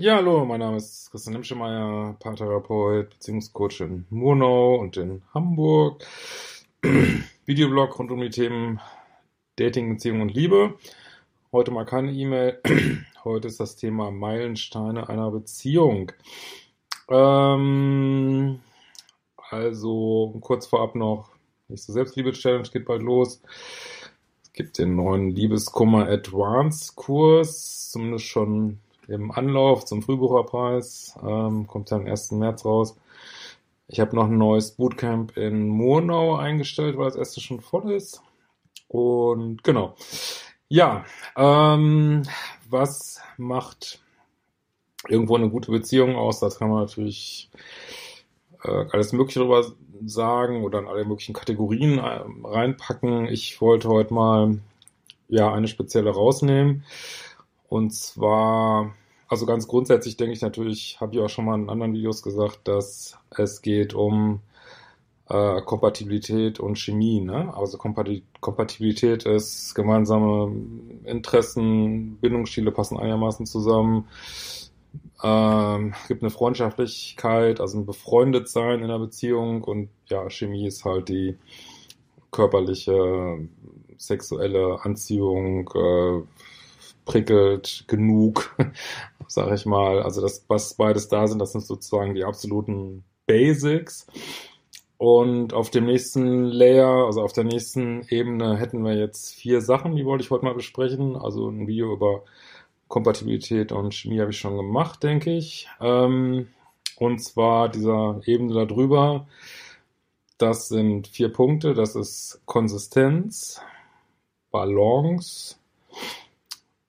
Ja, hallo, mein Name ist Christian Nimschemeyer, Paartherapeut, Beziehungscoach in Murnau und in Hamburg. Videoblog rund um die Themen Dating, Beziehung und Liebe. Heute mal keine E-Mail. Heute ist das Thema Meilensteine einer Beziehung. Ähm, also kurz vorab noch, nächste Selbstliebe-Challenge geht bald los. Es gibt den neuen Liebeskummer Advance Kurs, zumindest schon im Anlauf zum Frühbucherpreis. Ähm, kommt am 1. März raus. Ich habe noch ein neues Bootcamp in Murnau eingestellt, weil das erste schon voll ist. Und genau. Ja, ähm, was macht irgendwo eine gute Beziehung aus? Das kann man natürlich äh, alles Mögliche darüber sagen oder in alle möglichen Kategorien äh, reinpacken. Ich wollte heute mal ja eine spezielle rausnehmen. Und zwar, also ganz grundsätzlich denke ich natürlich, habe ich auch schon mal in anderen Videos gesagt, dass es geht um äh, Kompatibilität und Chemie. Ne? Also Kompatibilität ist gemeinsame Interessen, Bindungsstile passen einigermaßen zusammen. Ähm, gibt eine Freundschaftlichkeit, also ein befreundet sein in einer Beziehung und ja, Chemie ist halt die körperliche, sexuelle Anziehung, äh, prickelt genug, sag ich mal. Also das, was beides da sind, das sind sozusagen die absoluten Basics. Und auf dem nächsten Layer, also auf der nächsten Ebene hätten wir jetzt vier Sachen, die wollte ich heute mal besprechen. Also ein Video über Kompatibilität und Chemie habe ich schon gemacht, denke ich. Ähm, und zwar dieser Ebene darüber, das sind vier Punkte. Das ist Konsistenz, Balance,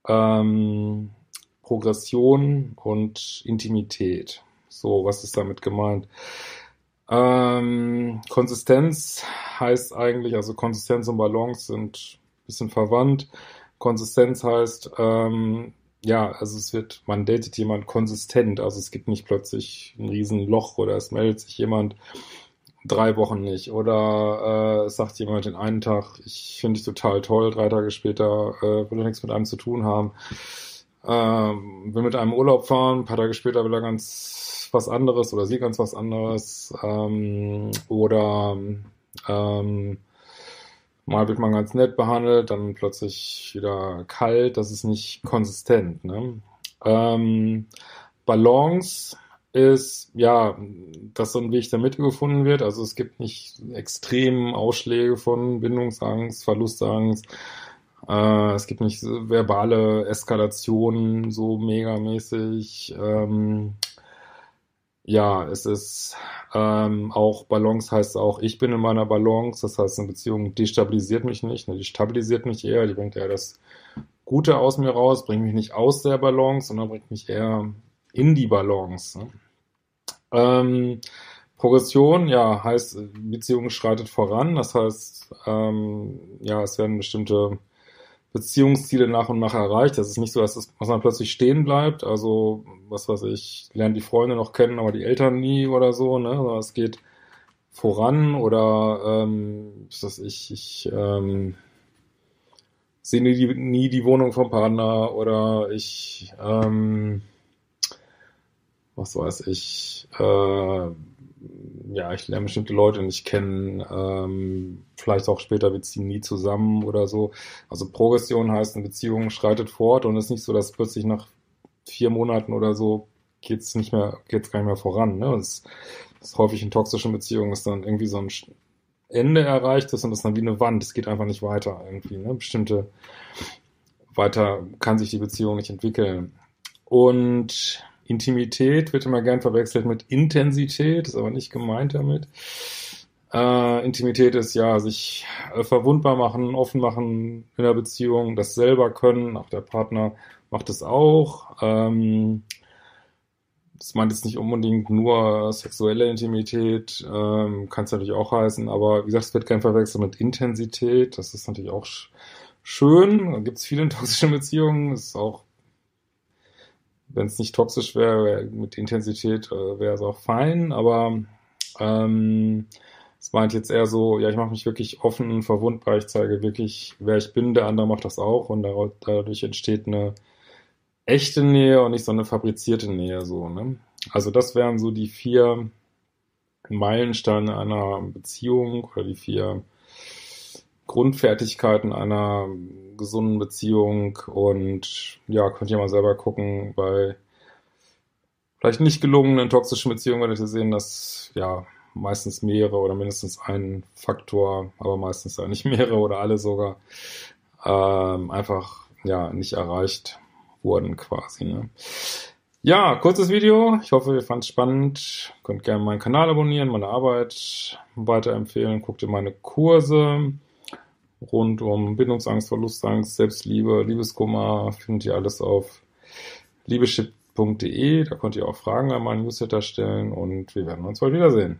ähm, Progression und Intimität. So, was ist damit gemeint? Ähm, Konsistenz heißt eigentlich, also Konsistenz und Balance sind ein bisschen verwandt. Konsistenz heißt, ähm, ja, also es wird, man datet jemand konsistent, also es gibt nicht plötzlich ein Riesenloch oder es meldet sich jemand drei Wochen nicht. Oder äh, sagt jemand den einen Tag, ich finde dich total toll, drei Tage später äh, will er nichts mit einem zu tun haben. Ähm, will mit einem Urlaub fahren, ein paar Tage später will er ganz was anderes oder sie ganz was anderes. Ähm, oder ähm, mal wird man ganz nett behandelt, dann plötzlich wieder kalt. Das ist nicht konsistent. Ne? Ähm, Balance ist, ja, dass so ein Weg der Mitte gefunden wird. Also es gibt nicht extrem Ausschläge von Bindungsangst, Verlustangst. Äh, es gibt nicht verbale Eskalationen so megamäßig. Ähm, ja, es ist ähm, auch Balance heißt auch, ich bin in meiner Balance. Das heißt, eine Beziehung destabilisiert mich nicht, ne, die stabilisiert mich eher, die bringt eher das Gute aus mir raus, bringt mich nicht aus der Balance, sondern bringt mich eher in die Balance. Ne? Ähm, Progression, ja, heißt, Beziehung schreitet voran. Das heißt, ähm, ja, es werden bestimmte Beziehungsziele nach und nach erreicht. Das ist nicht so, dass, es, dass man plötzlich stehen bleibt. Also, was weiß ich, lernt die Freunde noch kennen, aber die Eltern nie oder so. Ne? Also, es geht voran oder ähm, was ich, ich ähm, sehe nie die, nie die Wohnung vom Partner oder ich ähm, was weiß ich, äh, ja, ich lerne bestimmte Leute nicht kennen, ähm, vielleicht auch später wir ziehen nie zusammen oder so. Also Progression heißt, eine Beziehung schreitet fort und es ist nicht so, dass plötzlich nach vier Monaten oder so geht's nicht mehr, geht's gar nicht mehr voran. Ne? Das, das ist häufig in toxischen Beziehungen, dass dann irgendwie so ein Ende erreicht ist und das ist dann wie eine Wand. Es geht einfach nicht weiter irgendwie. Ne? Bestimmte weiter kann sich die Beziehung nicht entwickeln. Und Intimität wird immer gern verwechselt mit Intensität, ist aber nicht gemeint damit. Äh, Intimität ist ja sich äh, verwundbar machen, offen machen in der Beziehung, das selber können, auch der Partner macht es auch. Ähm, das meint jetzt nicht unbedingt nur sexuelle Intimität, ähm, kann es natürlich auch heißen, aber wie gesagt, es wird kein Verwechseln mit Intensität, das ist natürlich auch sch schön. Da gibt es viele toxische Beziehungen, ist auch, wenn es nicht toxisch wäre, wär, mit Intensität äh, wäre es auch fein, aber ähm, es meint jetzt eher so, ja, ich mache mich wirklich offen und verwundbar, ich zeige wirklich, wer ich bin, der andere macht das auch und dadurch entsteht eine echte Nähe und nicht so eine fabrizierte Nähe so, ne? Also das wären so die vier Meilensteine einer Beziehung oder die vier Grundfertigkeiten einer gesunden Beziehung und ja, könnt ihr mal selber gucken, bei vielleicht nicht gelungenen toxischen Beziehungen werdet ihr sehen, dass ja meistens mehrere oder mindestens ein Faktor, aber meistens ja nicht mehrere oder alle sogar, ähm, einfach ja nicht erreicht wurden quasi. Ne? Ja, kurzes Video. Ich hoffe, ihr fand es spannend. Könnt gerne meinen Kanal abonnieren, meine Arbeit weiterempfehlen. Guckt ihr meine Kurse rund um Bindungsangst, Verlustangst, Selbstliebe, Liebeskummer. Findet ihr alles auf liebeschip.de. Da könnt ihr auch Fragen an meinen Newsletter stellen und wir werden uns bald wiedersehen.